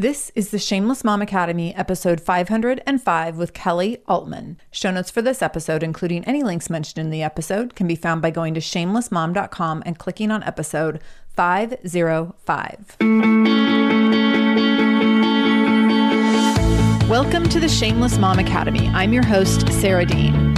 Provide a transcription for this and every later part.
This is the Shameless Mom Academy, episode 505 with Kelly Altman. Show notes for this episode, including any links mentioned in the episode, can be found by going to shamelessmom.com and clicking on episode 505. Welcome to the Shameless Mom Academy. I'm your host, Sarah Dean.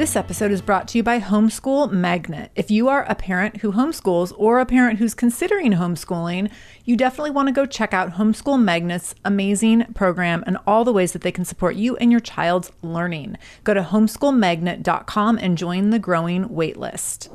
This episode is brought to you by Homeschool Magnet. If you are a parent who homeschools or a parent who's considering homeschooling, you definitely want to go check out Homeschool Magnet's amazing program and all the ways that they can support you and your child's learning. Go to homeschoolmagnet.com and join the growing waitlist.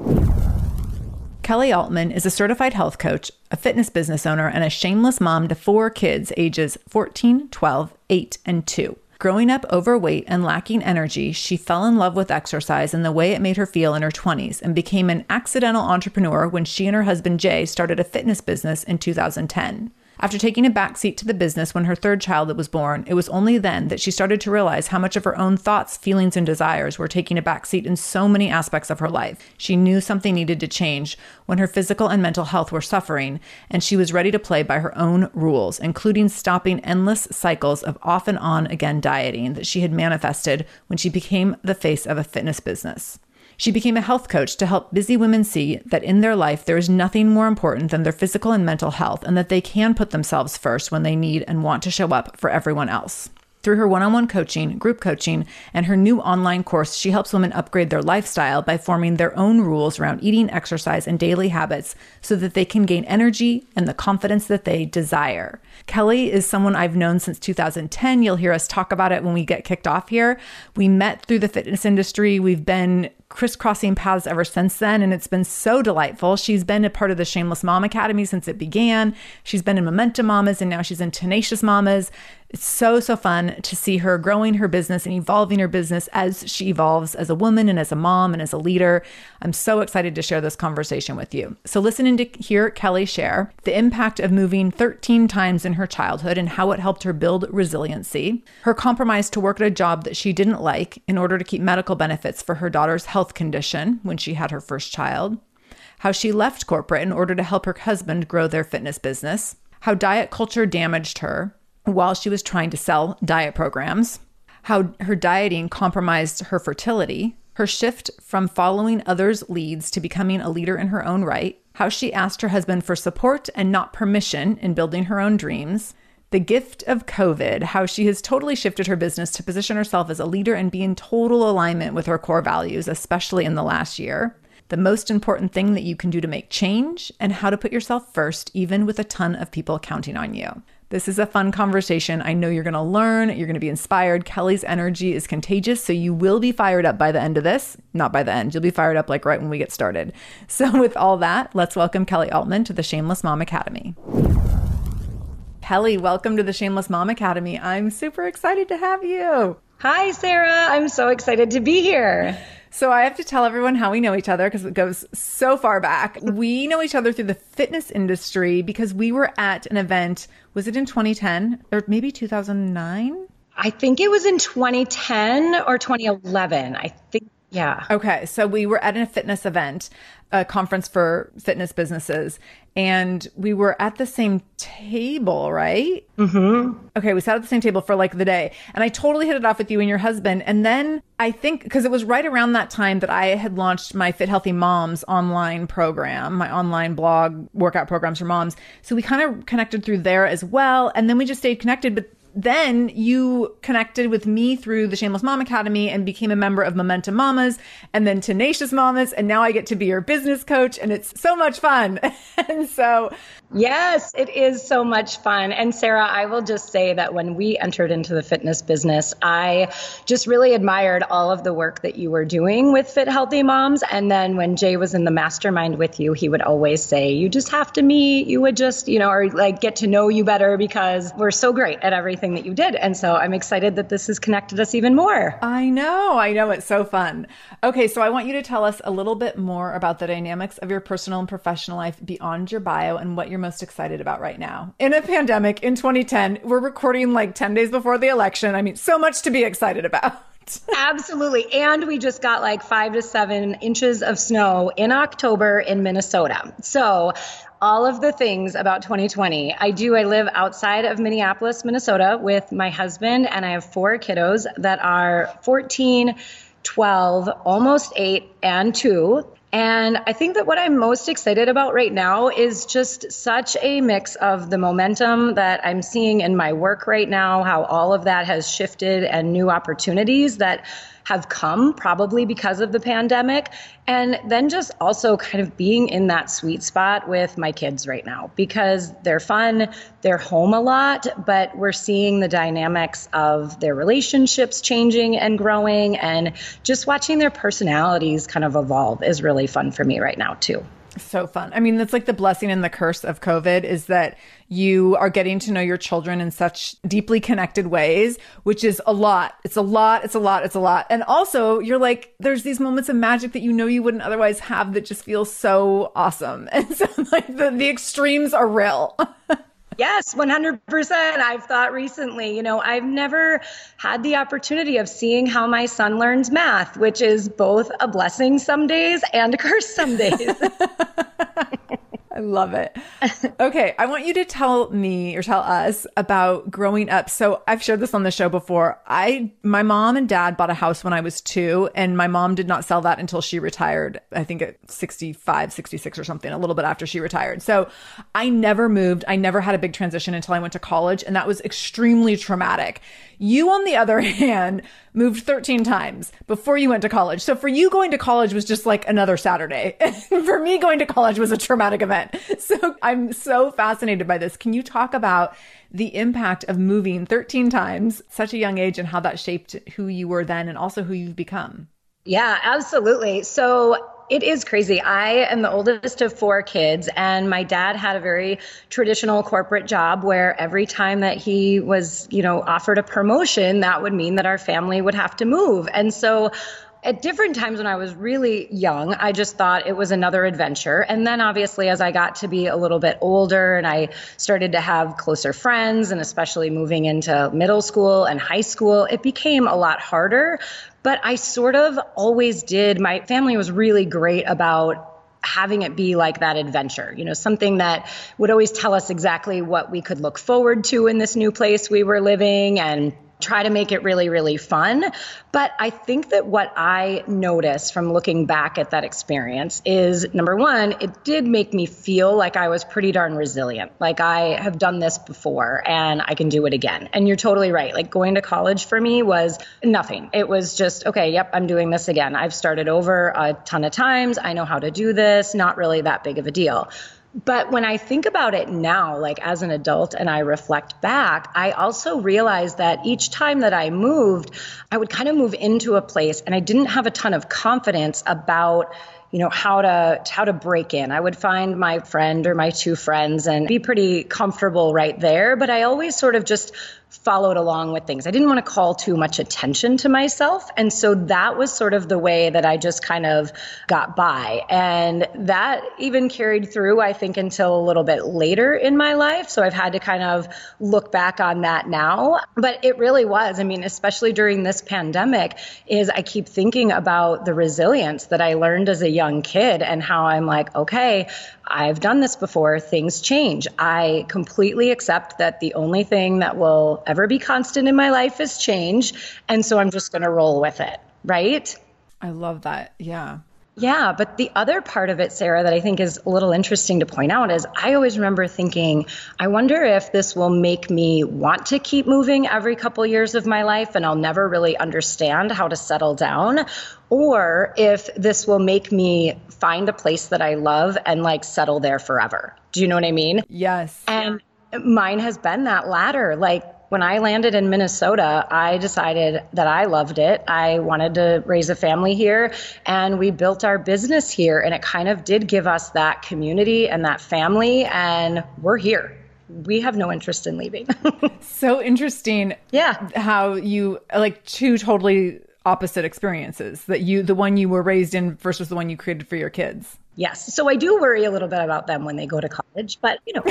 Kelly Altman is a certified health coach, a fitness business owner, and a shameless mom to four kids ages 14, 12, 8, and 2. Growing up overweight and lacking energy, she fell in love with exercise and the way it made her feel in her 20s and became an accidental entrepreneur when she and her husband Jay started a fitness business in 2010. After taking a backseat to the business when her third child was born, it was only then that she started to realize how much of her own thoughts, feelings, and desires were taking a backseat in so many aspects of her life. She knew something needed to change when her physical and mental health were suffering, and she was ready to play by her own rules, including stopping endless cycles of off and on again dieting that she had manifested when she became the face of a fitness business. She became a health coach to help busy women see that in their life there is nothing more important than their physical and mental health and that they can put themselves first when they need and want to show up for everyone else. Through her one on one coaching, group coaching, and her new online course, she helps women upgrade their lifestyle by forming their own rules around eating, exercise, and daily habits so that they can gain energy and the confidence that they desire. Kelly is someone I've known since 2010. You'll hear us talk about it when we get kicked off here. We met through the fitness industry. We've been crisscrossing paths ever since then, and it's been so delightful. She's been a part of the Shameless Mom Academy since it began. She's been in Momentum Mamas, and now she's in Tenacious Mamas. It's so, so fun to see her growing her business and evolving her business as she evolves as a woman and as a mom and as a leader. I'm so excited to share this conversation with you. So, listen in to hear Kelly share the impact of moving 13 times in her childhood and how it helped her build resiliency, her compromise to work at a job that she didn't like in order to keep medical benefits for her daughter's health condition when she had her first child, how she left corporate in order to help her husband grow their fitness business, how diet culture damaged her while she was trying to sell diet programs, how her dieting compromised her fertility, her shift from following others' leads to becoming a leader in her own right, how she asked her husband for support and not permission in building her own dreams, the gift of COVID, how she has totally shifted her business to position herself as a leader and be in total alignment with her core values, especially in the last year, the most important thing that you can do to make change, and how to put yourself first, even with a ton of people counting on you. This is a fun conversation. I know you're going to learn, you're going to be inspired. Kelly's energy is contagious, so you will be fired up by the end of this. Not by the end, you'll be fired up like right when we get started. So, with all that, let's welcome Kelly Altman to the Shameless Mom Academy. Kelly, welcome to the Shameless Mom Academy. I'm super excited to have you. Hi, Sarah. I'm so excited to be here. So I have to tell everyone how we know each other because it goes so far back. We know each other through the fitness industry because we were at an event. Was it in 2010 or maybe 2009? I think it was in 2010 or 2011. I think yeah. Okay. So we were at a fitness event, a conference for fitness businesses, and we were at the same table, right? Mm-hmm. Okay. We sat at the same table for like the day. And I totally hit it off with you and your husband. And then I think, because it was right around that time that I had launched my Fit Healthy Moms online program, my online blog workout programs for moms. So we kind of connected through there as well. And then we just stayed connected. But then you connected with me through the Shameless Mom Academy and became a member of Momentum Mamas and then Tenacious Mamas. And now I get to be your business coach and it's so much fun. and so. Yes, it is so much fun. And Sarah, I will just say that when we entered into the fitness business, I just really admired all of the work that you were doing with Fit Healthy Moms. And then when Jay was in the mastermind with you, he would always say, you just have to meet, you would just, you know, or like get to know you better because we're so great at everything that you did. And so I'm excited that this has connected us even more. I know. I know. It's so fun. Okay. So I want you to tell us a little bit more about the dynamics of your personal and professional life beyond your bio and what you're most excited about right now. In a pandemic in 2010, we're recording like 10 days before the election. I mean, so much to be excited about. Absolutely. And we just got like five to seven inches of snow in October in Minnesota. So all of the things about 2020. I do. I live outside of Minneapolis, Minnesota with my husband, and I have four kiddos that are 14, 12, almost eight, and two. And I think that what I'm most excited about right now is just such a mix of the momentum that I'm seeing in my work right now, how all of that has shifted and new opportunities that have come probably because of the pandemic. And then just also kind of being in that sweet spot with my kids right now because they're fun, they're home a lot, but we're seeing the dynamics of their relationships changing and growing and just watching their personalities kind of evolve is really fun for me right now, too. So fun. I mean, that's like the blessing and the curse of COVID is that you are getting to know your children in such deeply connected ways, which is a lot. It's a lot. It's a lot. It's a lot. And also, you're like, there's these moments of magic that you know you wouldn't otherwise have that just feel so awesome. And so, like, the, the extremes are real. Yes, 100%. I've thought recently, you know, I've never had the opportunity of seeing how my son learns math, which is both a blessing some days and a curse some days. I love it. Okay, I want you to tell me or tell us about growing up. So I've shared this on the show before. I my mom and dad bought a house when I was 2 and my mom did not sell that until she retired. I think at 65, 66 or something, a little bit after she retired. So I never moved. I never had a big transition until I went to college and that was extremely traumatic. You, on the other hand, moved 13 times before you went to college. So for you, going to college was just like another Saturday. for me, going to college was a traumatic event. So I'm so fascinated by this. Can you talk about the impact of moving 13 times, such a young age, and how that shaped who you were then and also who you've become? Yeah, absolutely. So it is crazy. I am the oldest of four kids, and my dad had a very traditional corporate job where every time that he was, you know, offered a promotion, that would mean that our family would have to move. And so at different times when I was really young, I just thought it was another adventure. And then obviously, as I got to be a little bit older and I started to have closer friends, and especially moving into middle school and high school, it became a lot harder. But I sort of always did. My family was really great about having it be like that adventure, you know, something that would always tell us exactly what we could look forward to in this new place we were living and try to make it really, really fun. But I think that what I noticed from looking back at that experience is number one, it did make me feel like I was pretty darn resilient. Like I have done this before and I can do it again. And you're totally right. Like going to college for me was nothing. It was just, okay, yep, I'm doing this again. I've started over a ton of times. I know how to do this. Not really that big of a deal. But when I think about it now, like as an adult, and I reflect back, I also realized that each time that I moved, I would kind of move into a place and I didn't have a ton of confidence about you know how to how to break in. I would find my friend or my two friends and be pretty comfortable right there. But i always sort of just followed along with things. I didn't want to call too much attention to myself. And so that was sort of the way that I just kind of got by. And that even carried through, I think, until a little bit later in my life. So I've had to kind of look back on that now. But it really was, I mean, especially during this pandemic, is I keep thinking about the resilience that I learned as a young kid and how I'm like, okay, I've done this before. Things change. I completely accept that the only thing that will ever be constant in my life is change. And so I'm just going to roll with it. Right. I love that. Yeah. Yeah, but the other part of it, Sarah, that I think is a little interesting to point out is I always remember thinking, I wonder if this will make me want to keep moving every couple years of my life and I'll never really understand how to settle down, or if this will make me find a place that I love and like settle there forever. Do you know what I mean? Yes. And mine has been that latter. Like when I landed in Minnesota, I decided that I loved it. I wanted to raise a family here, and we built our business here. And it kind of did give us that community and that family, and we're here. We have no interest in leaving. so interesting. Yeah. How you like two totally opposite experiences that you, the one you were raised in versus the one you created for your kids. Yes. So I do worry a little bit about them when they go to college, but you know.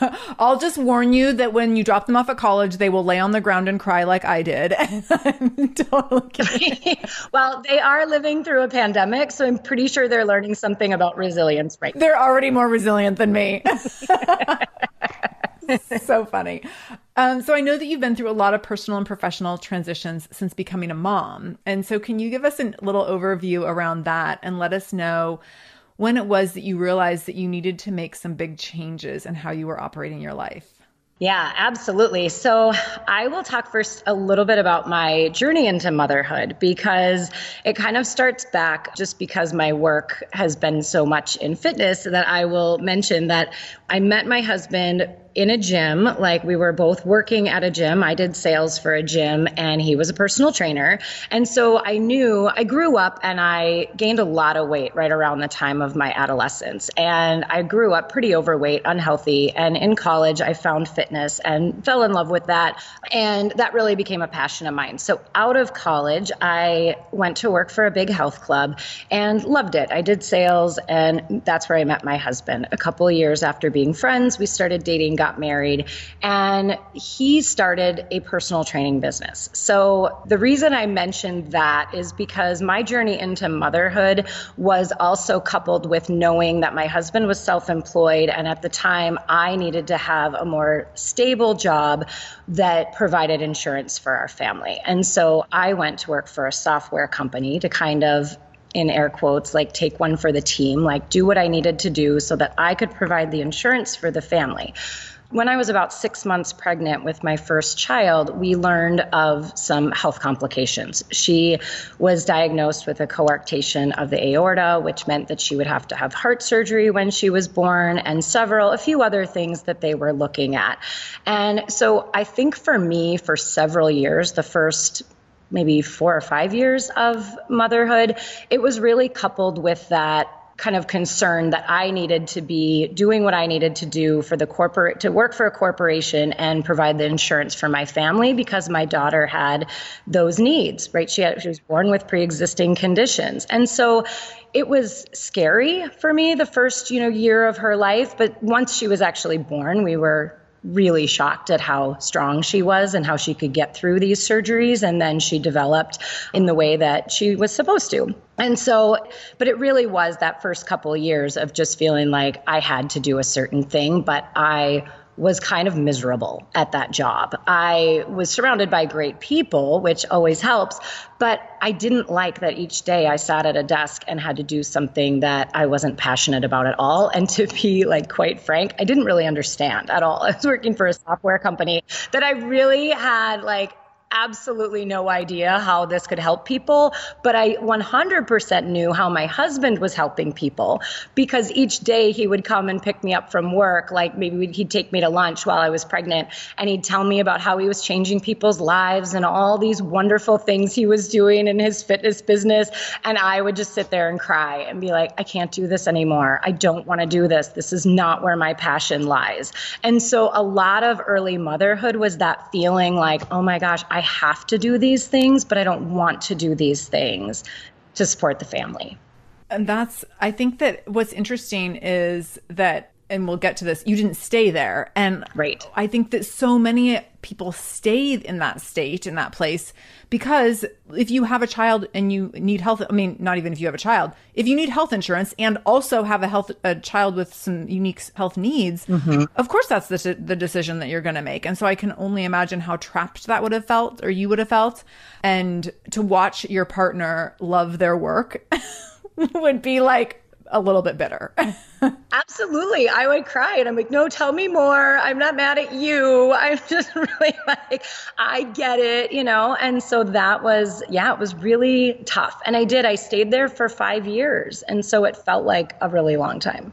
I'll just warn you that when you drop them off at college, they will lay on the ground and cry like I did. totally well, they are living through a pandemic, so I'm pretty sure they're learning something about resilience right They're already more resilient than me. so funny. Um, so I know that you've been through a lot of personal and professional transitions since becoming a mom. And so can you give us a little overview around that and let us know when it was that you realized that you needed to make some big changes in how you were operating your life. Yeah, absolutely. So I will talk first a little bit about my journey into motherhood because it kind of starts back just because my work has been so much in fitness that I will mention that I met my husband in a gym. Like we were both working at a gym. I did sales for a gym and he was a personal trainer. And so I knew I grew up and I gained a lot of weight right around the time of my adolescence. And I grew up pretty overweight, unhealthy. And in college, I found fitness and fell in love with that. And that really became a passion of mine. So out of college, I went to work for a big health club and loved it. I did sales and that's where I met my husband. A couple years after being friends, we started dating got married, and he started a personal training business. So, the reason I mentioned that is because my journey into motherhood was also coupled with knowing that my husband was self employed, and at the time, I needed to have a more stable job that provided insurance for our family. And so, I went to work for a software company to kind of in air quotes, like take one for the team, like do what I needed to do so that I could provide the insurance for the family. When I was about six months pregnant with my first child, we learned of some health complications. She was diagnosed with a coarctation of the aorta, which meant that she would have to have heart surgery when she was born, and several, a few other things that they were looking at. And so I think for me, for several years, the first maybe four or five years of motherhood, it was really coupled with that kind of concern that I needed to be doing what I needed to do for the corporate to work for a corporation and provide the insurance for my family because my daughter had those needs, right? She had she was born with pre-existing conditions. And so it was scary for me the first, you know, year of her life, but once she was actually born, we were really shocked at how strong she was and how she could get through these surgeries. And then she developed in the way that she was supposed to. And so, but it really was that first couple of years of just feeling like I had to do a certain thing, but I was kind of miserable at that job. I was surrounded by great people, which always helps, but I didn't like that each day I sat at a desk and had to do something that I wasn't passionate about at all. And to be like quite frank, I didn't really understand at all. I was working for a software company that I really had like absolutely no idea how this could help people, but I 100% knew how my husband was helping people because each day he would come and pick me up from work. Like maybe he'd take me to lunch while I was pregnant and he'd tell me about how he was changing people's lives and all these wonderful things he was doing in his fitness business. And I would just sit there and cry and be like, I can't do this anymore. I don't want to do this. This is not where my passion lies. And so a lot of early motherhood was that feeling like, oh my gosh, I have to do these things, but I don't want to do these things to support the family. And that's, I think that what's interesting is that and we'll get to this you didn't stay there. And right. I think that so many people stay in that state in that place because if you have a child and you need health i mean not even if you have a child if you need health insurance and also have a health a child with some unique health needs mm-hmm. of course that's the, the decision that you're going to make. And so i can only imagine how trapped that would have felt or you would have felt. And to watch your partner love their work would be like a little bit bitter. Absolutely. I would cry and I'm like, no, tell me more. I'm not mad at you. I'm just really like, I get it, you know? And so that was, yeah, it was really tough. And I did, I stayed there for five years. And so it felt like a really long time.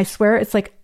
I swear it's like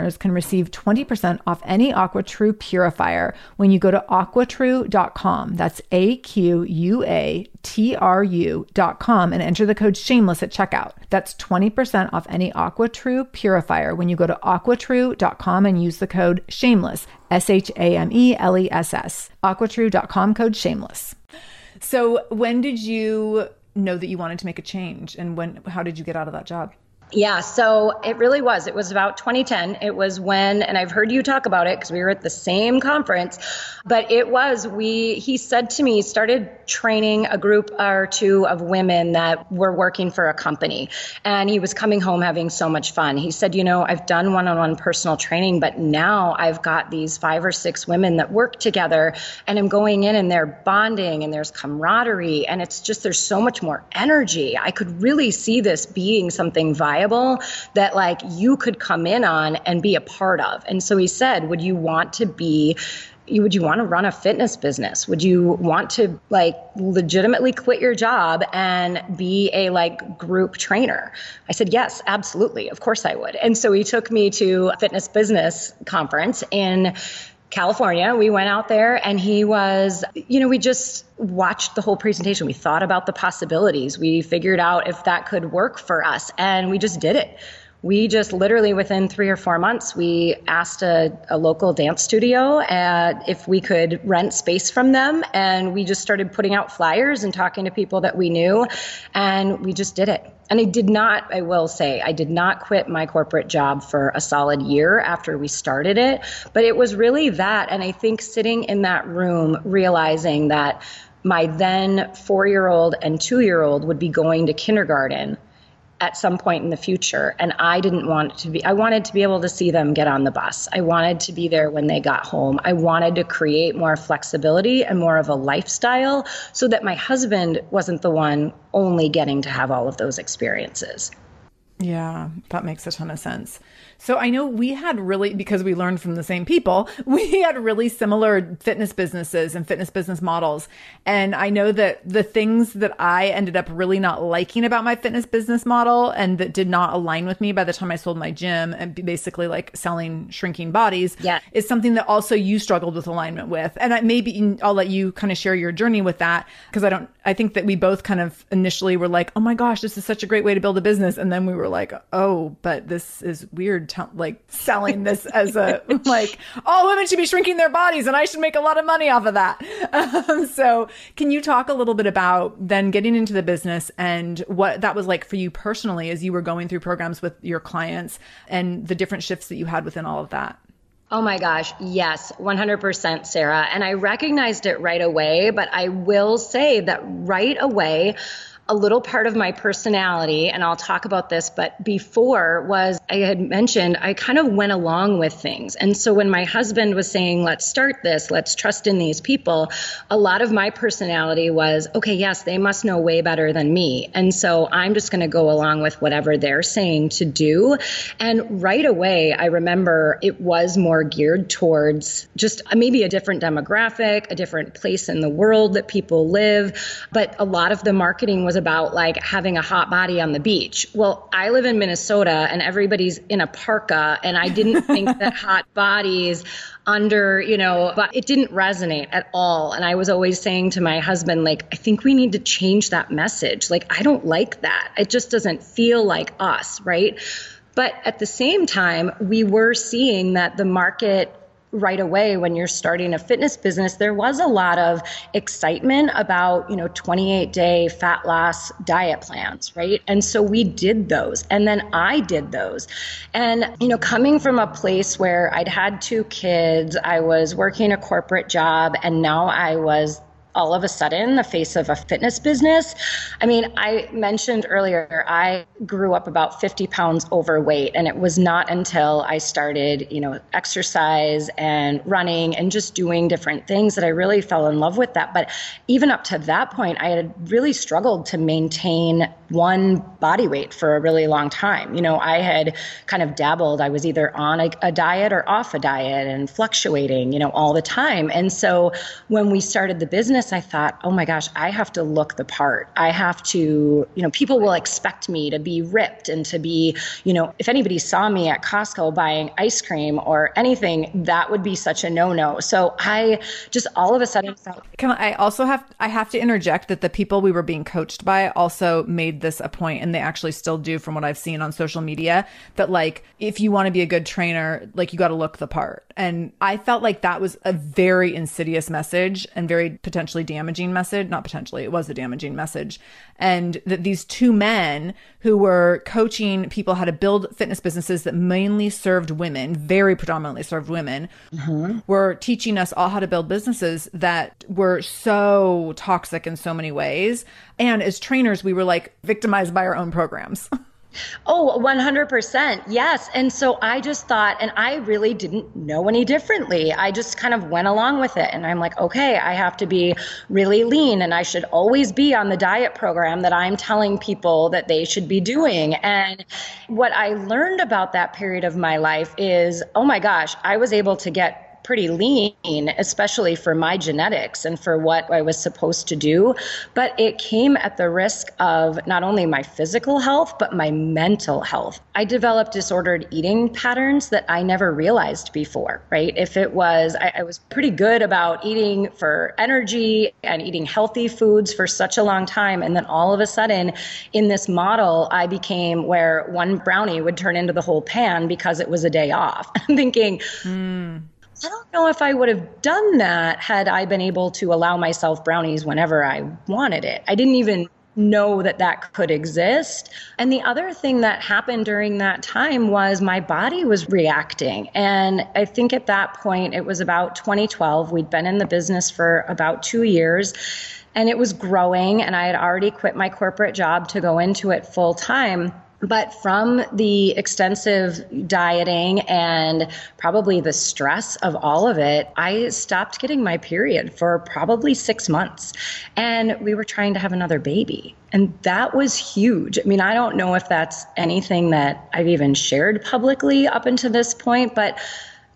listeners can receive 20% off any AquaTrue purifier when you go to aquatrue.com. That's A Q U A T R U.com and enter the code shameless at checkout. That's 20% off any AquaTrue purifier when you go to aquatrue.com and use the code shameless, S H A M E L E S S. Aquatrue.com code shameless. So, when did you know that you wanted to make a change and when how did you get out of that job? Yeah, so it really was. It was about 2010. It was when, and I've heard you talk about it because we were at the same conference, but it was, we, he said to me, started training a group or two of women that were working for a company. And he was coming home having so much fun. He said, You know, I've done one on one personal training, but now I've got these five or six women that work together and I'm going in and they're bonding and there's camaraderie and it's just, there's so much more energy. I could really see this being something that like you could come in on and be a part of. And so he said, Would you want to be would you want to run a fitness business? Would you want to like legitimately quit your job and be a like group trainer? I said yes absolutely. Of course i would. And so he took me to a fitness business conference in California. We went out there and he was, you know, we just watched the whole presentation. We thought about the possibilities. We figured out if that could work for us and we just did it we just literally within three or four months we asked a, a local dance studio uh, if we could rent space from them. And we just started putting out flyers and talking to people that we knew. And we just did it. And i did not i will say i did not quit my corporate job for a solid year after we started it. But it was really that. And i think sitting in that room realizing that my then four year old and two year old would be going to kindergarten at some point in the future. And I didn't want to be, I wanted to be able to see them get on the bus. I wanted to be there when they got home. I wanted to create more flexibility and more of a lifestyle so that my husband wasn't the one only getting to have all of those experiences. Yeah, that makes a ton of sense. So I know we had really, because we learned from the same people, we had really similar fitness businesses and fitness business models. And I know that the things that I ended up really not liking about my fitness business model and that did not align with me by the time I sold my gym and basically like selling shrinking bodies yeah. is something that also you struggled with alignment with. And I, maybe I'll let you kind of share your journey with that because I don't, I think that we both kind of initially were like, oh my gosh, this is such a great way to build a business. And then we were like, oh, but this is weird, t- like selling this as a like all women should be shrinking their bodies, and I should make a lot of money off of that. Um, so, can you talk a little bit about then getting into the business and what that was like for you personally as you were going through programs with your clients and the different shifts that you had within all of that? Oh my gosh, yes, 100%, Sarah. And I recognized it right away, but I will say that right away, a little part of my personality, and I'll talk about this, but before was I had mentioned I kind of went along with things. And so when my husband was saying, let's start this, let's trust in these people, a lot of my personality was, okay, yes, they must know way better than me. And so I'm just going to go along with whatever they're saying to do. And right away, I remember it was more geared towards just uh, maybe a different demographic, a different place in the world that people live. But a lot of the marketing was about like having a hot body on the beach. Well, I live in Minnesota and everybody's in a parka, and I didn't think that hot bodies under, you know, but it didn't resonate at all. And I was always saying to my husband, like, I think we need to change that message. Like, I don't like that. It just doesn't feel like us, right? But at the same time, we were seeing that the market right away when you're starting a fitness business there was a lot of excitement about you know 28 day fat loss diet plans right? And so we did those and then i did those. And you know coming from a place where i'd had two kids i was working a corporate job and now i was all of a sudden the face of a fitness business. I mean, I mentioned earlier, I grew up about 50 pounds overweight, and it was not until I started, you know, exercise and running and just doing different things that I really fell in love with that. But even up to that point, I had really struggled to maintain one body weight for a really long time. You know, I had kind of dabbled, I was either on a, a diet or off a diet and fluctuating, you know, all the time. And so when we started the business, I thought, oh my gosh, I have to look the part. I have to, you know, people will expect me to be ripped and to be, you know, if anybody saw me at Costco buying ice cream or anything, that would be such a no no. So I just all of a sudden felt. Can I also have, I have to interject that the people we were being coached by also made this a point, and they actually still do from what I've seen on social media, that like, if you want to be a good trainer, like you got to look the part. And I felt like that was a very insidious message and very potentially damaging message. Not potentially, it was a damaging message. And that these two men who were coaching people how to build fitness businesses that mainly served women, very predominantly served women, mm-hmm. were teaching us all how to build businesses that were so toxic in so many ways. And as trainers, we were like victimized by our own programs. Oh, 100%. Yes. And so I just thought, and I really didn't know any differently. I just kind of went along with it. And I'm like, okay, I have to be really lean and I should always be on the diet program that I'm telling people that they should be doing. And what I learned about that period of my life is, oh my gosh, I was able to get pretty lean, especially for my genetics and for what I was supposed to do. But it came at the risk of not only my physical health, but my mental health. I developed disordered eating patterns that I never realized before, right? If it was, I, I was pretty good about eating for energy and eating healthy foods for such a long time. And then all of a sudden, in this model, I became where one brownie would turn into the whole pan because it was a day off. I'm thinking, mm I don't know if I would have done that had I been able to allow myself brownies whenever I wanted it. I didn't even know that that could exist. And the other thing that happened during that time was my body was reacting. And I think at that point, it was about 2012. We'd been in the business for about two years and it was growing. And I had already quit my corporate job to go into it full time. But from the extensive dieting and probably the stress of all of it, I stopped getting my period for probably six months. And we were trying to have another baby. And that was huge. I mean, I don't know if that's anything that I've even shared publicly up until this point, but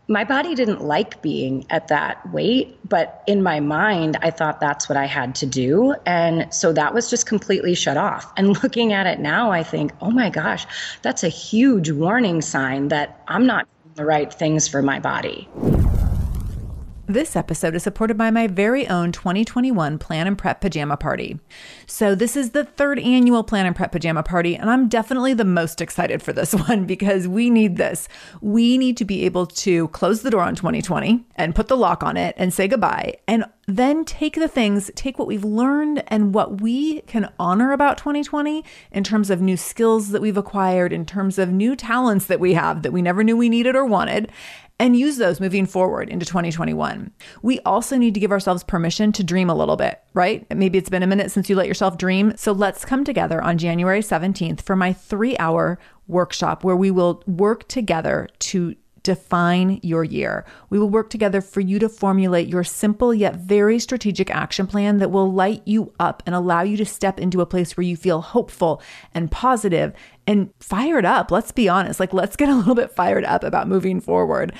my body didn't like being at that weight, but in my mind, I thought that's what I had to do. And so that was just completely shut off. And looking at it now, I think, oh my gosh, that's a huge warning sign that I'm not doing the right things for my body. This episode is supported by my very own 2021 Plan and Prep Pajama Party. So, this is the third annual Plan and Prep Pajama Party, and I'm definitely the most excited for this one because we need this. We need to be able to close the door on 2020 and put the lock on it and say goodbye, and then take the things, take what we've learned and what we can honor about 2020 in terms of new skills that we've acquired, in terms of new talents that we have that we never knew we needed or wanted, and use those moving forward into 2021. We also need to give ourselves permission to dream a little bit, right? Maybe it's been a minute since you let yourself dream. So let's come together on January 17th for my three hour workshop where we will work together to define your year. We will work together for you to formulate your simple yet very strategic action plan that will light you up and allow you to step into a place where you feel hopeful and positive and fired up. Let's be honest. Like, let's get a little bit fired up about moving forward.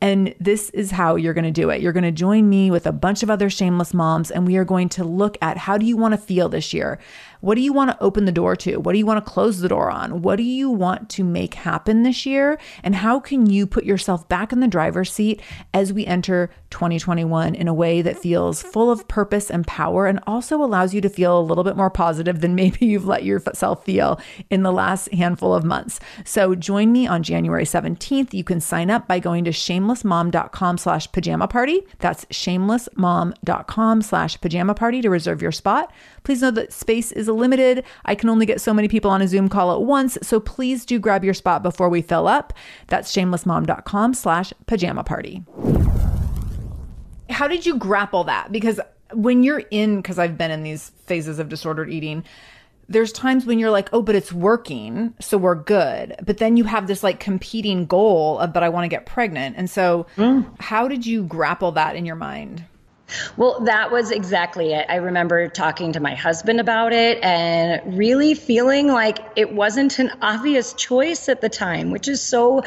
And this is how you're going to do it. You're going to join me with a bunch of other shameless moms, and we are going to look at how do you want to feel this year? What do you want to open the door to? What do you want to close the door on? What do you want to make happen this year? And how can you put yourself back in the driver's seat as we enter 2021 in a way that feels full of purpose and power and also allows you to feel a little bit more positive than maybe you've let yourself feel in the last handful of months. So join me on January 17th. You can sign up by going to shamelessmom.com slash pajama party. That's shamelessmom.com slash pajama party to reserve your spot. Please know that space is limited. I can only get so many people on a Zoom call at once. So please do grab your spot before we fill up. That's shamelessmom.com slash pajama party. How did you grapple that? Because when you're in, because I've been in these phases of disordered eating, there's times when you're like, oh, but it's working, so we're good. But then you have this like competing goal of, but I want to get pregnant. And so, mm. how did you grapple that in your mind? Well, that was exactly it. I remember talking to my husband about it and really feeling like it wasn't an obvious choice at the time, which is so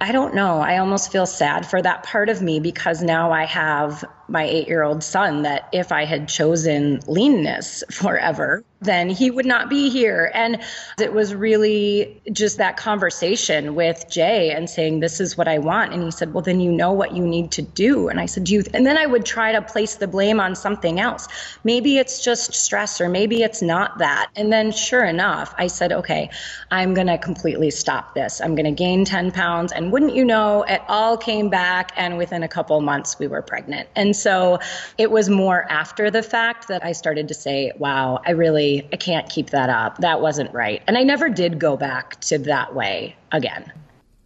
I don't know. I almost feel sad for that part of me because now I have my eight year old son that if I had chosen leanness forever, then he would not be here. And it was really just that conversation with Jay and saying, This is what I want. And he said, Well, then you know what you need to do. And I said, You, and then I would try to place the blame on something else. Maybe it's just stress or maybe it's not that. And then sure enough, I said, Okay, I'm going to completely stop this. I'm going to gain 10 pounds. And wouldn't you know, it all came back. And within a couple months, we were pregnant. And so it was more after the fact that I started to say, Wow, I really I can't keep that up. That wasn't right. And I never did go back to that way again.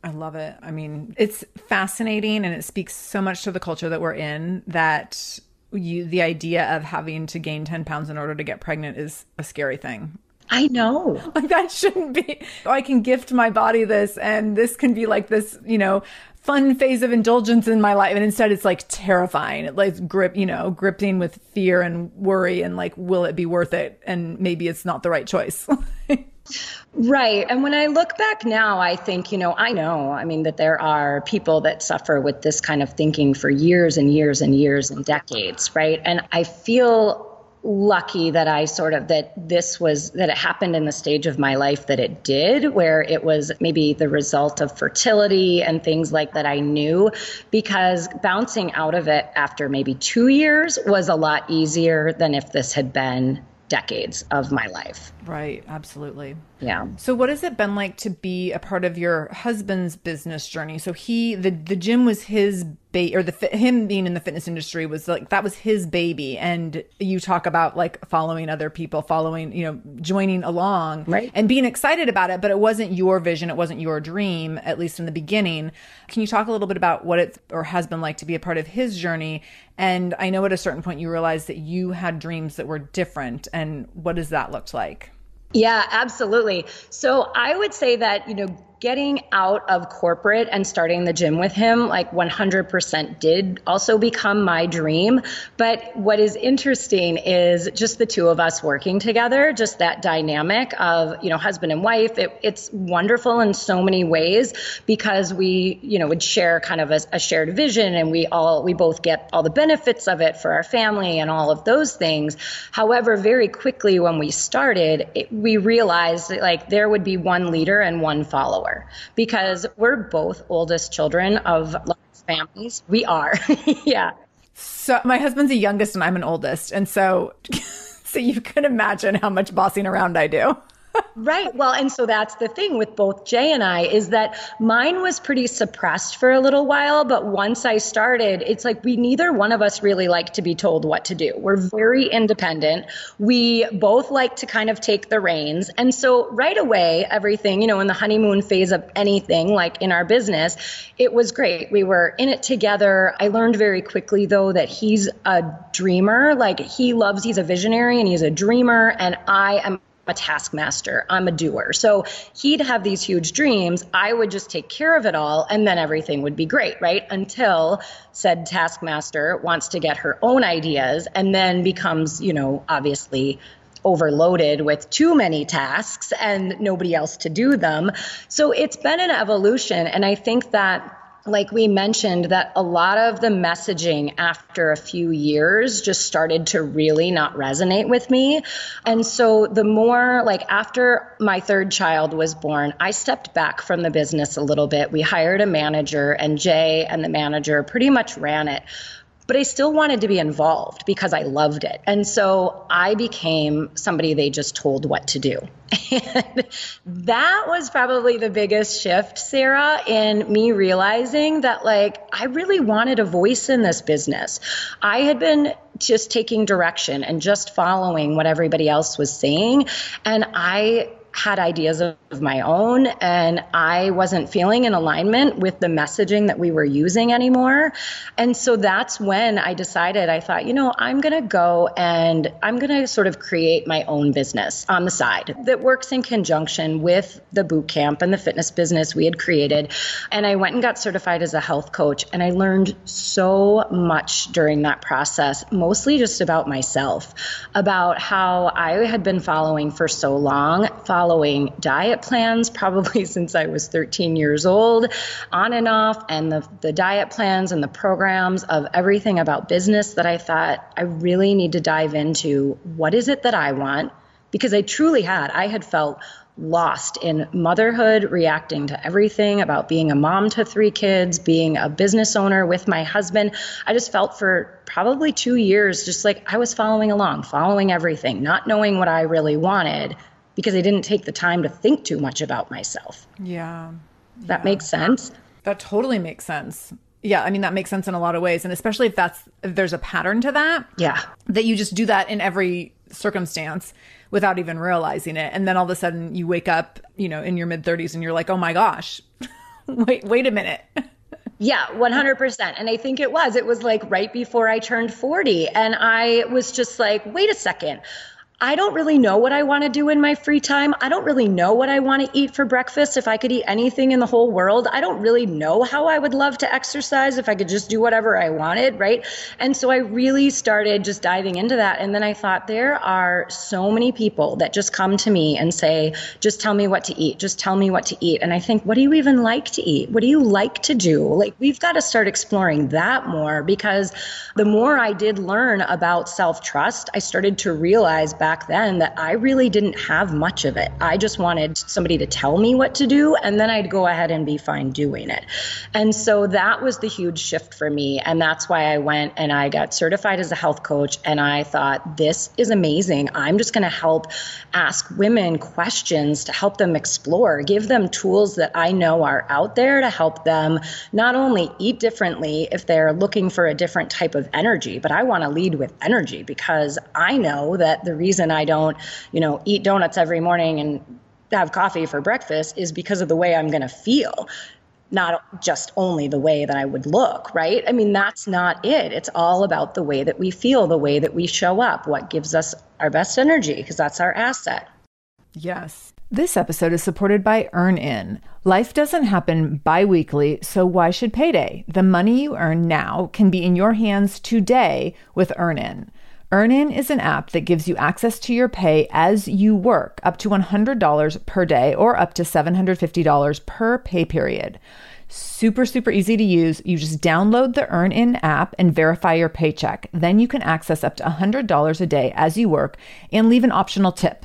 I love it. I mean, it's fascinating and it speaks so much to the culture that we're in that you the idea of having to gain 10 pounds in order to get pregnant is a scary thing. I know. Like that shouldn't be. I can gift my body this and this can be like this, you know, fun phase of indulgence in my life and instead it's like terrifying it like grip you know gripping with fear and worry and like will it be worth it and maybe it's not the right choice Right. And when I look back now, I think, you know, I know, I mean, that there are people that suffer with this kind of thinking for years and years and years and decades, right? And I feel lucky that I sort of that this was that it happened in the stage of my life that it did where it was maybe the result of fertility and things like that I knew because bouncing out of it after maybe 2 years was a lot easier than if this had been decades of my life. Right, absolutely. Yeah. So what has it been like to be a part of your husband's business journey? So he the the gym was his baby or the him being in the fitness industry was like that was his baby and you talk about like following other people, following, you know, joining along right. and being excited about it, but it wasn't your vision, it wasn't your dream at least in the beginning. Can you talk a little bit about what it or has been like to be a part of his journey? And I know at a certain point you realized that you had dreams that were different and what does that look like? Yeah, absolutely. So I would say that, you know, getting out of corporate and starting the gym with him, like 100% did also become my dream. But what is interesting is just the two of us working together, just that dynamic of, you know, husband and wife. It, it's wonderful in so many ways because we, you know, would share kind of a, a shared vision and we all, we both get all the benefits of it for our family and all of those things. However, very quickly when we started, it, we realized that like there would be one leader and one follower because we're both oldest children of families. We are. yeah. So my husband's the youngest and I'm an oldest. And so so you can imagine how much bossing around I do right. Well, and so that's the thing with both Jay and I is that mine was pretty suppressed for a little while, but once I started, it's like we neither one of us really like to be told what to do. We're very independent. We both like to kind of take the reins. And so right away, everything, you know, in the honeymoon phase of anything like in our business, it was great. We were in it together. I learned very quickly though that he's a dreamer. Like he loves, he's a visionary and he's a dreamer and I am a taskmaster. I'm a doer. So he'd have these huge dreams. I would just take care of it all and then everything would be great, right? Until said taskmaster wants to get her own ideas and then becomes, you know, obviously overloaded with too many tasks and nobody else to do them. So it's been an evolution. And I think that like we mentioned, that a lot of the messaging after a few years just started to really not resonate with me. And so the more, like, after my third child was born, I stepped back from the business a little bit. We hired a manager, and Jay and the manager pretty much ran it but I still wanted to be involved because I loved it. And so I became somebody they just told what to do. And that was probably the biggest shift, Sarah, in me realizing that, like, I really wanted a voice in this business. I had been just taking direction and just following what everybody else was saying. And I had ideas of my own and I wasn't feeling in alignment with the messaging that we were using anymore. And so that's when I decided I thought, you know, I'm going to go and I'm going to sort of create my own business on the side that works in conjunction with the boot camp and the fitness business we had created. And I went and got certified as a health coach and I learned so much during that process, mostly just about myself, about how I had been following for so long, following diet plans probably since I was 13 years old, on and off, and the, the diet plans and the programs of everything about business that I thought I really need to dive into. What is it that I want? Because I truly had, I had felt lost in motherhood, reacting to everything about being a mom to three kids, being a business owner with my husband. I just felt for probably two years, just like I was following along, following everything, not knowing what I really wanted because I didn't take the time to think too much about myself. Yeah. That yeah. makes sense. That totally makes sense. Yeah, I mean that makes sense in a lot of ways, and especially if that's if there's a pattern to that. Yeah, that you just do that in every circumstance without even realizing it. And then all of a sudden you wake up, you know, in your mid 30s and you're like, "Oh my gosh. wait, wait a minute." Yeah, 100%. And I think it was. It was like right before I turned 40. And I was just like, wait a second. I don't really know what I want to do in my free time. I don't really know what I want to eat for breakfast if I could eat anything in the whole world. I don't really know how I would love to exercise if I could just do whatever I wanted, right? And so I really started just diving into that. And then I thought there are so many people that just come to me and say, just tell me what to eat, just tell me what to eat. And I think, what do you even like to eat? What do you like to do? Like, we've got to start exploring that more because the more I did learn about self trust, I started to realize back back then that I really didn't have much of it. I just wanted somebody to tell me what to do, and then I'd go ahead and be fine doing it. And so that was the huge shift for me. And that's why I went and I got certified as a health coach. And I thought, this is amazing. I'm just going to help ask women questions to help them explore, give them tools that I know are out there to help them not only eat differently if they're looking for a different type of energy, but I want to lead with energy because I know that the reason reason I don't, you know, eat donuts every morning and have coffee for breakfast is because of the way I'm going to feel not just only the way that I would look, right? I mean, that's not it. It's all about the way that we feel, the way that we show up, what gives us our best energy, because that's our asset. Yes. This episode is supported by EarnIn. Life doesn't happen bi weekly, so why should payday? The money you earn now can be in your hands today with EarnIn. EarnIn is an app that gives you access to your pay as you work, up to $100 per day or up to $750 per pay period. Super, super easy to use. You just download the EarnIn app and verify your paycheck. Then you can access up to $100 a day as you work and leave an optional tip.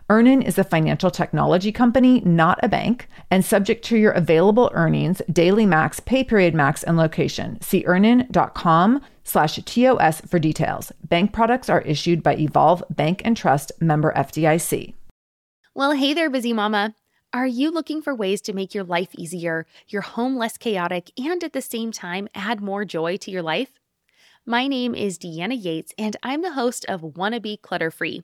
EarnIn is a financial technology company, not a bank, and subject to your available earnings, daily max, pay period max, and location. See earnin.com slash TOS for details. Bank products are issued by Evolve Bank and Trust member FDIC. Well, hey there, busy mama. Are you looking for ways to make your life easier, your home less chaotic, and at the same time add more joy to your life? My name is Deanna Yates, and I'm the host of Wanna Be Clutter Free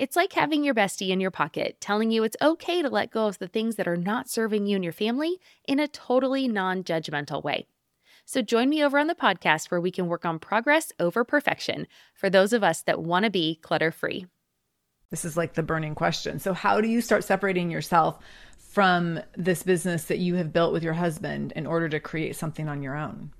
It's like having your bestie in your pocket telling you it's okay to let go of the things that are not serving you and your family in a totally non judgmental way. So join me over on the podcast where we can work on progress over perfection for those of us that want to be clutter free. This is like the burning question. So, how do you start separating yourself from this business that you have built with your husband in order to create something on your own?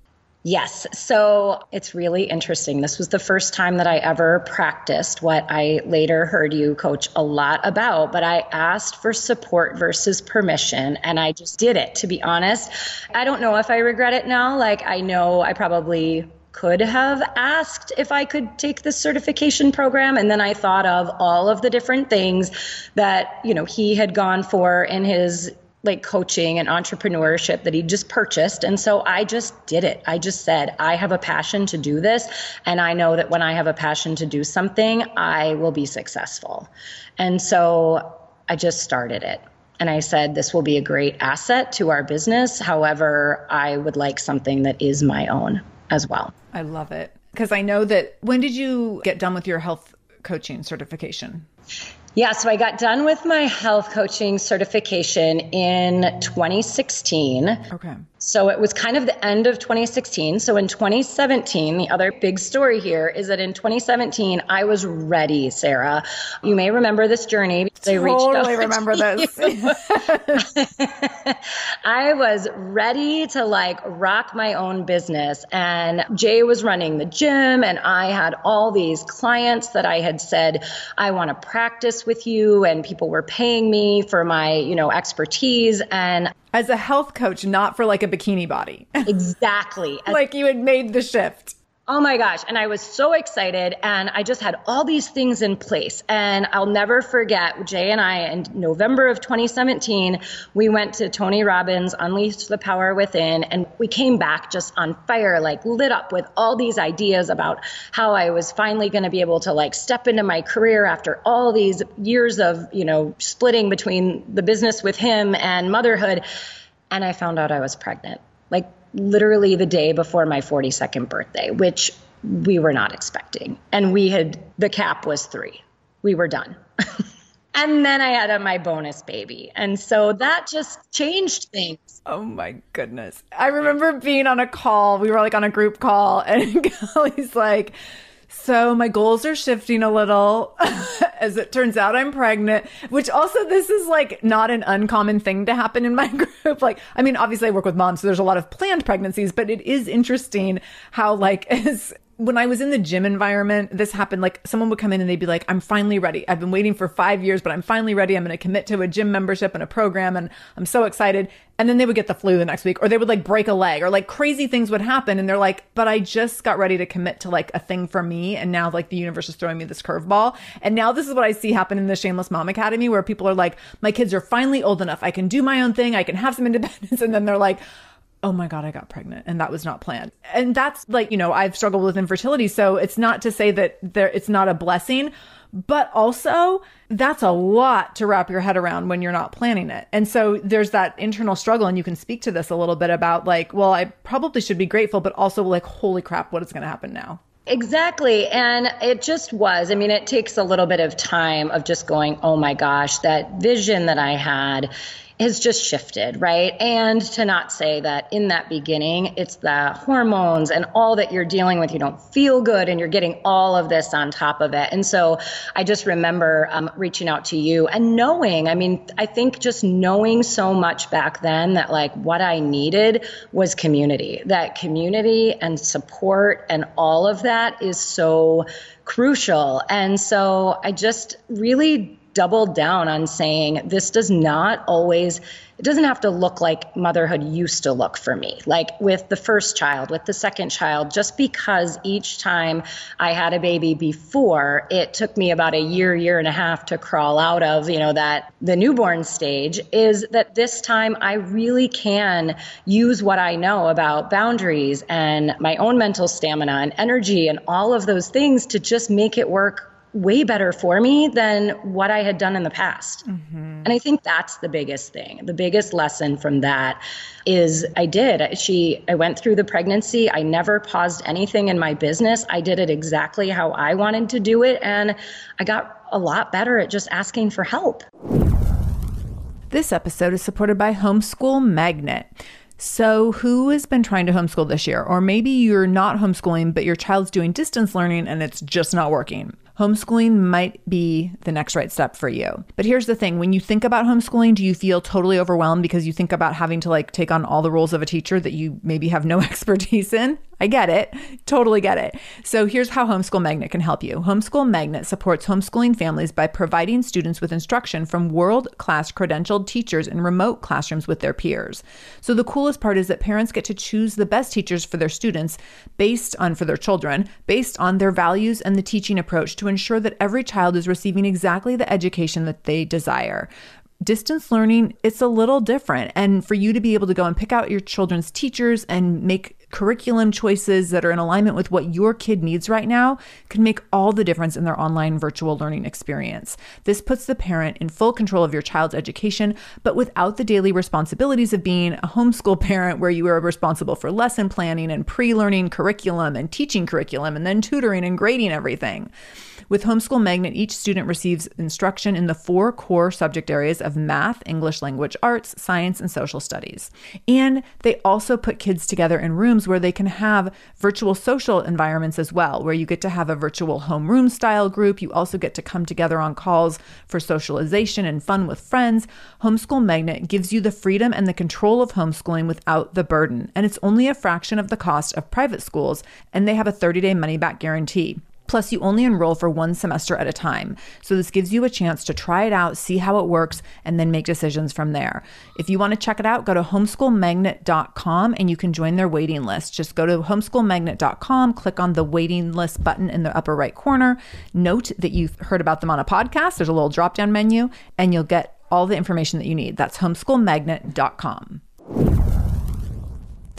Yes. So it's really interesting. This was the first time that I ever practiced what I later heard you coach a lot about, but I asked for support versus permission and I just did it, to be honest. I don't know if I regret it now. Like, I know I probably could have asked if I could take the certification program. And then I thought of all of the different things that, you know, he had gone for in his like coaching and entrepreneurship that he just purchased. And so I just did it. I just said, I have a passion to do this. And I know that when I have a passion to do something, I will be successful. And so I just started it. And I said, this will be a great asset to our business. However, I would like something that is my own as well. I love it. Because I know that when did you get done with your health coaching certification? Yeah, so I got done with my health coaching certification in 2016. Okay. So it was kind of the end of 2016. So in 2017, the other big story here is that in 2017, I was ready, Sarah. You may remember this journey reached totally remember this. I was ready to like rock my own business. And Jay was running the gym, and I had all these clients that I had said, I want to practice with you. And people were paying me for my, you know, expertise. And as a health coach, not for like a bikini body. Exactly. like you had made the shift. Oh my gosh. And I was so excited. And I just had all these things in place. And I'll never forget Jay and I in November of 2017, we went to Tony Robbins, Unleash the Power Within. And we came back just on fire, like lit up with all these ideas about how I was finally going to be able to like step into my career after all these years of, you know, splitting between the business with him and motherhood. And I found out I was pregnant. Like literally the day before my 42nd birthday, which we were not expecting. And we had, the cap was three. We were done. and then I had a, my bonus baby. And so that just changed things. Oh my goodness. I remember being on a call. We were like on a group call, and Kelly's like, so my goals are shifting a little. As it turns out, I'm pregnant, which also this is like not an uncommon thing to happen in my group. Like, I mean, obviously I work with moms, so there's a lot of planned pregnancies, but it is interesting how like as when I was in the gym environment, this happened. Like someone would come in and they'd be like, I'm finally ready. I've been waiting for five years, but I'm finally ready. I'm going to commit to a gym membership and a program. And I'm so excited. And then they would get the flu the next week or they would like break a leg or like crazy things would happen. And they're like, but I just got ready to commit to like a thing for me. And now like the universe is throwing me this curveball. And now this is what I see happen in the Shameless Mom Academy where people are like, my kids are finally old enough. I can do my own thing. I can have some independence. And then they're like, oh my God, I got pregnant and that was not planned. And that's like, you know, I've struggled with infertility. So it's not to say that there, it's not a blessing, but also that's a lot to wrap your head around when you're not planning it. And so there's that internal struggle. And you can speak to this a little bit about like, well, I probably should be grateful, but also like, holy crap, what is going to happen now? Exactly. And it just was. I mean, it takes a little bit of time of just going, oh my gosh, that vision that I had has just shifted, right? And to not say that in that beginning, it's the hormones and all that you're dealing with. You don't feel good and you're getting all of this on top of it. And so I just remember um, reaching out to you and knowing, I mean, I think just knowing so much back then that like what I needed was community, that community and support and all of that is so crucial. And so I just really doubled down on saying this does not always it doesn't have to look like motherhood used to look for me. Like with the first child with the second child just because each time i had a baby before it took me about a year year and a half to crawl out of you know that the newborn stage is that this time i really can use what i know about boundaries and my own mental stamina and energy and all of those things to just make it work way better for me than what I had done in the past. Mm-hmm. And I think that's the biggest thing. The biggest lesson from that is I did. She I went through the pregnancy. I never paused anything in my business. I did it exactly how I wanted to do it and I got a lot better at just asking for help. This episode is supported by Homeschool Magnet. So, who has been trying to homeschool this year? Or maybe you're not homeschooling, but your child's doing distance learning and it's just not working. Homeschooling might be the next right step for you. But here's the thing when you think about homeschooling, do you feel totally overwhelmed because you think about having to like take on all the roles of a teacher that you maybe have no expertise in? I get it. Totally get it. So here's how Homeschool Magnet can help you. Homeschool Magnet supports homeschooling families by providing students with instruction from world class credentialed teachers in remote classrooms with their peers. So the coolest part is that parents get to choose the best teachers for their students based on, for their children, based on their values and the teaching approach to ensure that every child is receiving exactly the education that they desire distance learning, it's a little different. And for you to be able to go and pick out your children's teachers and make curriculum choices that are in alignment with what your kid needs right now can make all the difference in their online virtual learning experience. This puts the parent in full control of your child's education, but without the daily responsibilities of being a homeschool parent where you are responsible for lesson planning and pre learning curriculum and teaching curriculum and then tutoring and grading everything. With Homeschool Magnet, each student receives instruction in the four core subject areas of math, English language arts, science, and social studies. And they also put kids together in rooms where they can have virtual social environments as well, where you get to have a virtual homeroom style group. You also get to come together on calls for socialization and fun with friends. Homeschool Magnet gives you the freedom and the control of homeschooling without the burden. And it's only a fraction of the cost of private schools, and they have a 30 day money back guarantee. Plus, you only enroll for one semester at a time. So, this gives you a chance to try it out, see how it works, and then make decisions from there. If you want to check it out, go to homeschoolmagnet.com and you can join their waiting list. Just go to homeschoolmagnet.com, click on the waiting list button in the upper right corner. Note that you've heard about them on a podcast. There's a little drop down menu, and you'll get all the information that you need. That's homeschoolmagnet.com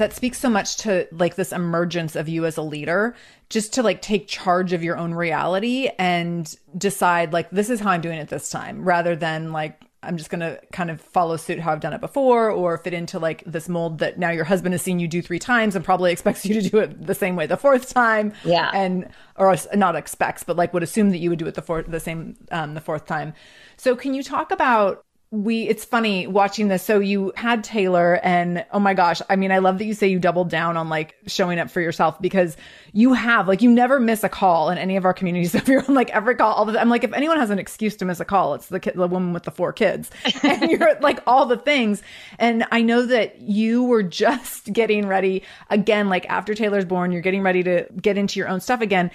that speaks so much to like this emergence of you as a leader just to like take charge of your own reality and decide like this is how i'm doing it this time rather than like i'm just going to kind of follow suit how i've done it before or fit into like this mold that now your husband has seen you do three times and probably expects you to do it the same way the fourth time. Yeah. And or not expects but like would assume that you would do it the fourth the same um, the fourth time. So can you talk about we it's funny watching this. So you had taylor and oh my gosh i mean i love that you say you doubled down on like showing up for yourself because you have like you never miss a call in any of our communities. If you're on like every call all the i'm like if anyone has an excuse to miss a call it's the kid the woman with the four kids. And you're like all the things. And i know that you were just getting ready again like after taylor's born you're getting ready to get into your own stuff again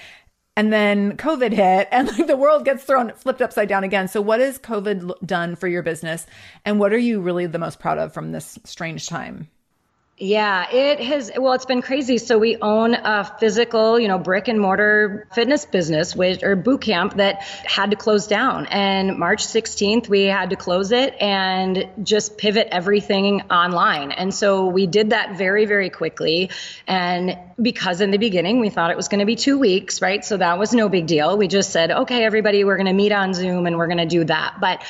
and then COVID hit and like the world gets thrown flipped upside down again. So what has COVID done for your business and what are you really the most proud of from this strange time? Yeah, it has. Well, it's been crazy. So we own a physical, you know, brick and mortar fitness business, which or boot camp that had to close down. And March 16th, we had to close it and just pivot everything online. And so we did that very, very quickly. And because in the beginning we thought it was going to be two weeks, right? So that was no big deal. We just said, okay, everybody, we're going to meet on Zoom and we're going to do that. But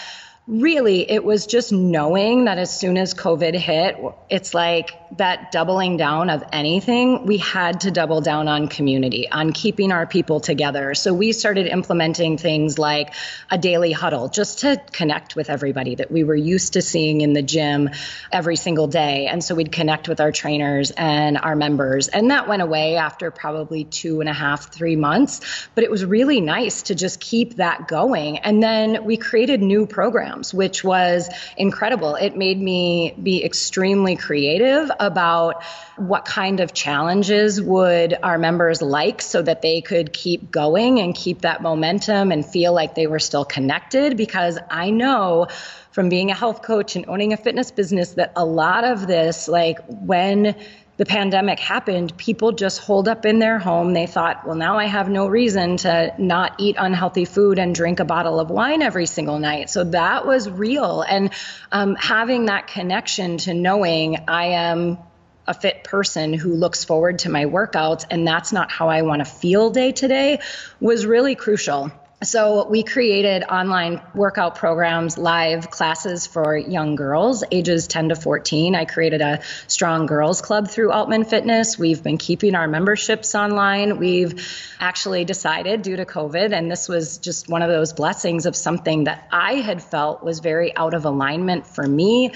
really it was just knowing that as soon as covid hit it's like that doubling down of anything we had to double down on community on keeping our people together. So we started implementing things like a daily huddle just to connect with everybody that we were used to seeing in the gym every single day. And so we'd connect with our trainers and our members. And that went away after probably two and a half three months. But it was really nice to just keep that going. And then we created new programs programs, which was incredible. It made me be extremely creative about what kind of challenges would our members like so that they could keep going and keep that momentum and feel like they were still connected because I know from being a health coach and owning a fitness business that a lot of this like when the pandemic happened, people just holed up in their home. They thought, well, now I have no reason to not eat unhealthy food and drink a bottle of wine every single night. So that was real. And um, having that connection to knowing I am a fit person who looks forward to my workouts and that's not how I want to feel day to day was really crucial. So we created online workout programs, live classes for young girls ages 10 to 14. I created a strong girls club through Altman Fitness. We've been keeping our memberships online. We've actually decided due to COVID, and this was just one of those blessings of something that I had felt was very out of alignment for me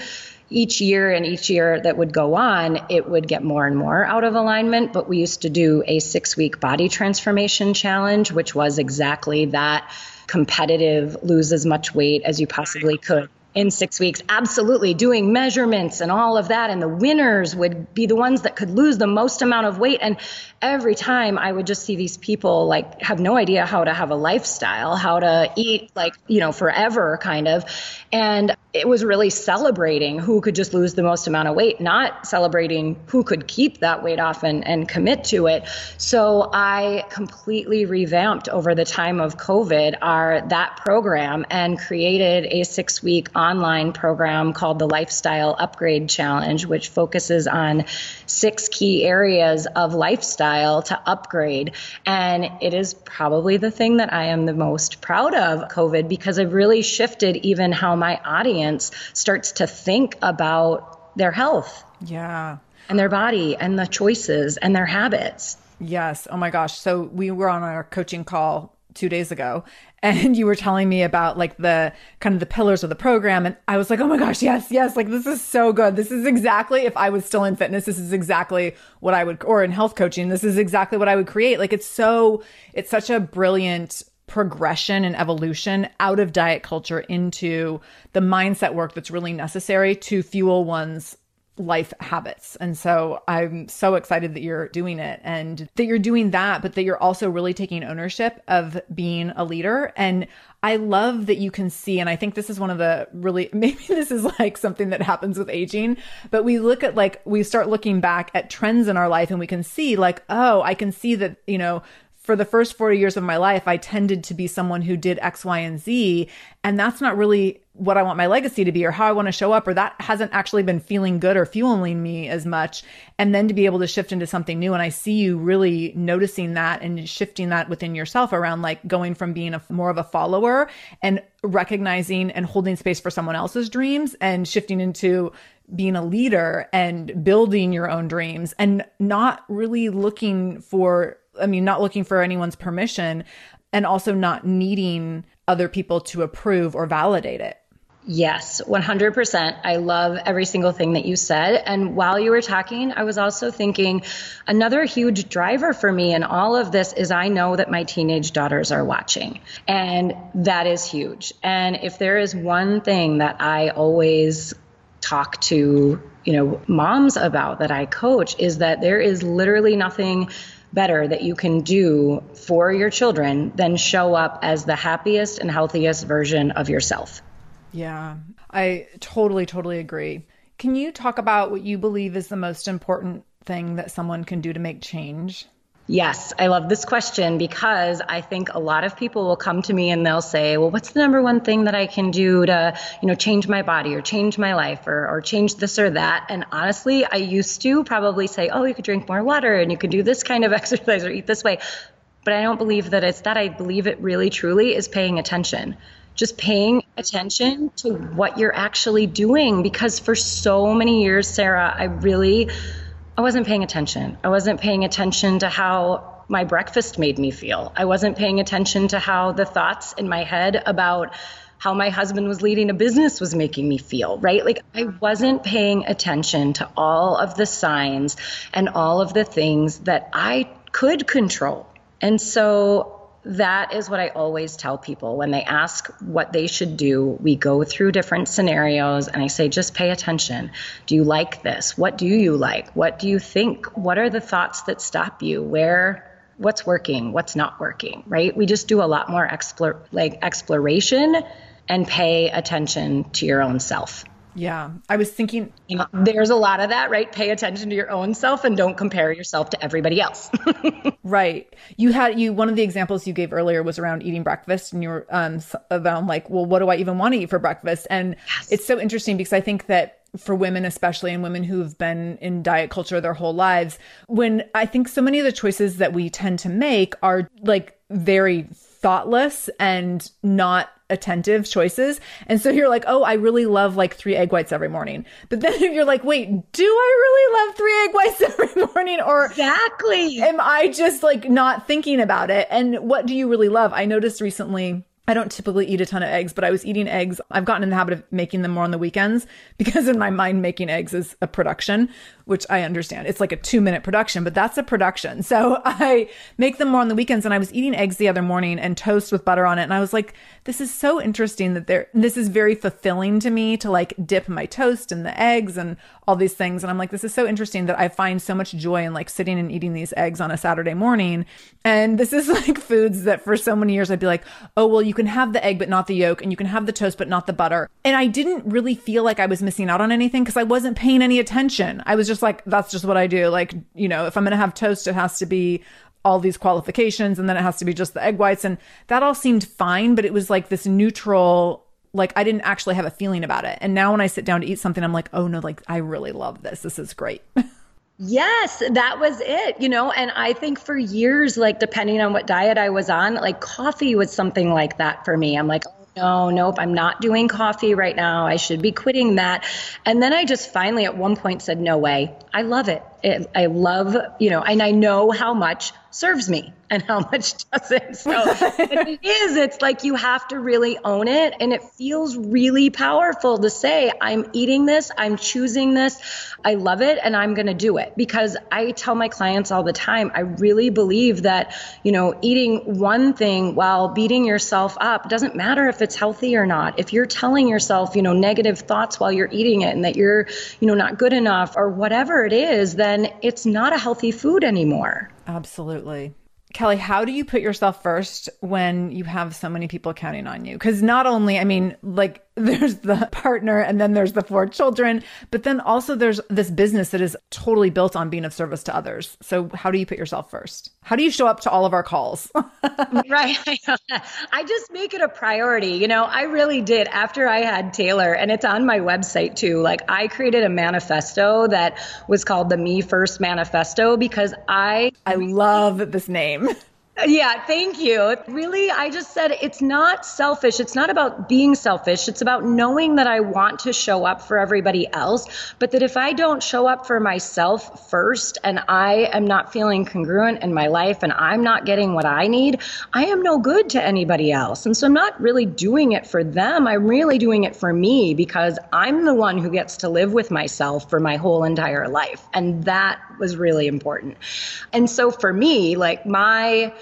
each year and each year that would go on, it would get more and more out of alignment. But we used to do a six week body transformation challenge, which was exactly that competitive, lose as much weight as you possibly could in six weeks. Absolutely. Doing measurements and all of that. And the winners would be the ones that could lose the most amount of weight. And every time I would just see these people like have no idea how to have a lifestyle, how to eat like, you know, forever kind of. And it was really celebrating who could just lose the most amount of weight, not celebrating who could keep that weight off and, and commit to it. So I completely revamped over the time of COVID our that program and created a six week online program called the Lifestyle Upgrade Challenge, which focuses on six key areas of lifestyle to upgrade. And it is probably the thing that I am the most proud of COVID because it really shifted even how my audience starts to think about their health. Yeah. And their body and the choices and their habits. Yes. Oh my gosh. So we were on our coaching call two days ago and you were telling me about like the kind of the pillars of the program and i was like oh my gosh yes yes like this is so good. This is exactly if i was still in fitness this is exactly what i would or in health coaching this is exactly what i would create. Like it's so it's such a brilliant progression and evolution out of diet culture into the mindset work that's really necessary to fuel one's life habits. And so I'm so excited that you're doing it and that you're doing that, but that you're also really taking ownership of being a leader. And I love that you can see, and I think this is one of the really, maybe this is like something that happens with aging, but we look at like, we start looking back at trends in our life and we can see like, oh, I can see that, you know, for the first 40 years of my life, I tended to be someone who did X, Y, and Z. And that's not really what I want my legacy to be or how I want to show up, or that hasn't actually been feeling good or fueling me as much. And then to be able to shift into something new. And I see you really noticing that and shifting that within yourself around like going from being a more of a follower and recognizing and holding space for someone else's dreams and shifting into being a leader and building your own dreams and not really looking for I mean, not looking for anyone's permission and also not needing other people to approve or validate it. Yes, 100%. I love every single thing that you said. And while you were talking, I was also thinking another huge driver for me in all of this is I know that my teenage daughters are watching. And that is huge. And if there is one thing that I always talk to, you know, moms about that I coach is that there is literally nothing better that you can do for your children than show up as the happiest and healthiest version of yourself. Yeah, I totally, totally agree. Can you talk about what you believe is the most important thing that someone can do to make change? Yes, I love this question because I think a lot of people will come to me and they'll say, "Well, what's the number one thing that I can do to, you know, change my body or change my life or or change this or that?" And honestly, I used to probably say, "Oh, you could drink more water and you could do this kind of exercise or eat this way." But I don't believe that it's that. I believe it really truly is paying attention. Just paying attention to what you're actually doing because for so many years, Sarah, I really I wasn't paying attention. I wasn't paying attention to how my breakfast made me feel. I wasn't paying attention to how the thoughts in my head about how my husband was leading a business was making me feel, right? Like I wasn't paying attention to all of the signs and all of the things that I could control. And so that is what I always tell people when they ask what they should do. We go through different scenarios and I say, just pay attention. Do you like this? What do you like? What do you think? What are the thoughts that stop you? Where what's working, what's not working, right? We just do a lot more explore like exploration and pay attention to your own self. Yeah. I was thinking you know, there's a lot of that, right? Pay attention to your own self and don't compare yourself to everybody else. right. You had you one of the examples you gave earlier was around eating breakfast and you're um around like, well, what do I even want to eat for breakfast? And yes. it's so interesting because I think that for women especially and women who've been in diet culture their whole lives when i think so many of the choices that we tend to make are like very thoughtless and not attentive choices. And so you're like, oh, I really love like three egg whites every morning. But then you're like, wait, do I really love three egg whites every morning? Or exactly. Am I just like not thinking about it? And what do you really love? I noticed recently I don't typically eat a ton of eggs, but I was eating eggs. I've gotten in the habit of making them more on the weekends because in my mind, making eggs is a production, which I understand. It's like a two minute production, but that's a production. So I make them more on the weekends. And I was eating eggs the other morning and toast with butter on it. And I was like, this is so interesting that there, this is very fulfilling to me to like dip my toast in the eggs and all these things. And I'm like, this is so interesting that I find so much joy in like sitting and eating these eggs on a Saturday morning. And this is like foods that for so many years I'd be like, oh, well, you can have the egg, but not the yolk, and you can have the toast, but not the butter. And I didn't really feel like I was missing out on anything because I wasn't paying any attention. I was just like, that's just what I do. Like, you know, if I'm going to have toast, it has to be all these qualifications and then it has to be just the egg whites. And that all seemed fine, but it was like this neutral like I didn't actually have a feeling about it. And now when I sit down to eat something, I'm like, oh no, like I really love this. This is great. Yes, that was it, you know. And I think for years, like depending on what diet I was on, like coffee was something like that for me. I'm like, oh, no, nope, I'm not doing coffee right now. I should be quitting that. And then I just finally at one point said, no way. I love it. It I love, you know, and I know how much serves me and how much doesn't. So it is, it's like you have to really own it. And it feels really powerful to say, I'm eating this, I'm choosing this, I love it, and I'm going to do it. Because I tell my clients all the time, I really believe that, you know, eating one thing while beating yourself up doesn't matter if it's healthy or not. If you're telling yourself, you know, negative thoughts while you're eating it and that you're, you know, not good enough or whatever it is, then it's not a healthy food anymore. Absolutely. Kelly, how do you put yourself first when you have so many people counting on you? Because not only, I mean, like there's the partner and then there's the four children, but then also there's this business that is totally built on being of service to others. So, how do you put yourself first? How do you show up to all of our calls? right. I just make it a priority. You know, I really did after I had Taylor, and it's on my website too. Like, I created a manifesto that was called the Me First Manifesto because I. I love this name time. Yeah, thank you. Really, I just said it's not selfish. It's not about being selfish. It's about knowing that I want to show up for everybody else, but that if I don't show up for myself first and I am not feeling congruent in my life and I'm not getting what I need, I am no good to anybody else. And so I'm not really doing it for them. I'm really doing it for me because I'm the one who gets to live with myself for my whole entire life. And that was really important. And so for me, like my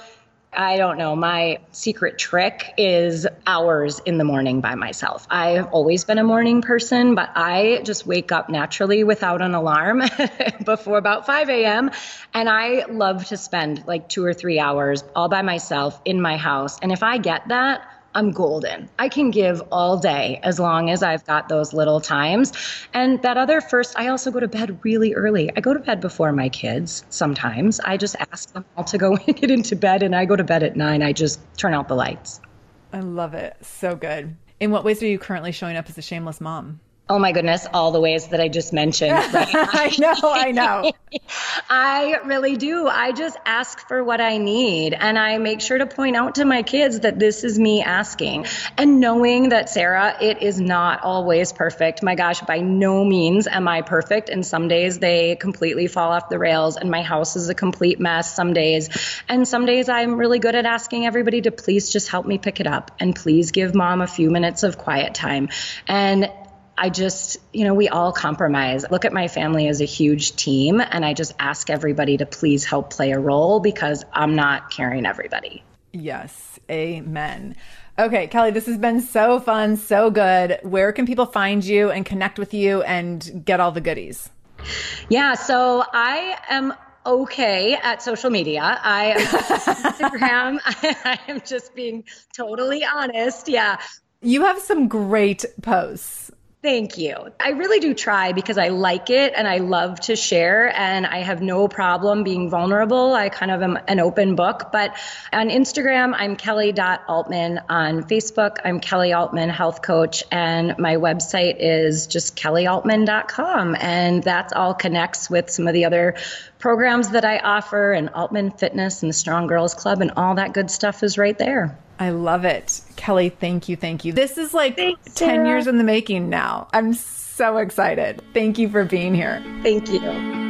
I don't know. My secret trick is hours in the morning by myself. I've always been a morning person, but I just wake up naturally without an alarm before about 5 a.m. And I love to spend like two or three hours all by myself in my house. And if I get that, I'm golden. I can give all day as long as I've got those little times. And that other first, I also go to bed really early. I go to bed before my kids sometimes. I just ask them all to go get into bed, and I go to bed at nine. I just turn out the lights. I love it. So good. In what ways are you currently showing up as a shameless mom? Oh my goodness, all the ways that I just mentioned. Right? I know, I know. I really do. I just ask for what I need. And I make sure to point out to my kids that this is me asking. And knowing that, Sarah, it is not always perfect. My gosh, by no means am I perfect. And some days they completely fall off the rails, and my house is a complete mess some days. And some days I'm really good at asking everybody to please just help me pick it up and please give mom a few minutes of quiet time. And I just, you know, we all compromise. Look at my family as a huge team, and I just ask everybody to please help play a role because I'm not carrying everybody. Yes, amen. Okay, Kelly, this has been so fun, so good. Where can people find you and connect with you and get all the goodies? Yeah, so I am okay at social media. I am Instagram. I am just being totally honest. Yeah. You have some great posts. Thank you. I really do try because I like it and I love to share and I have no problem being vulnerable. I kind of am an open book. But on Instagram, I'm kelly.altman. On Facebook, I'm Kelly Altman Health Coach. And my website is just kellyaltman.com. And that all connects with some of the other programs that I offer and Altman Fitness and the Strong Girls Club and all that good stuff is right there. I love it. Kelly, thank you. Thank you. This is like Thanks, 10 years in the making now. I'm so excited. Thank you for being here. Thank you.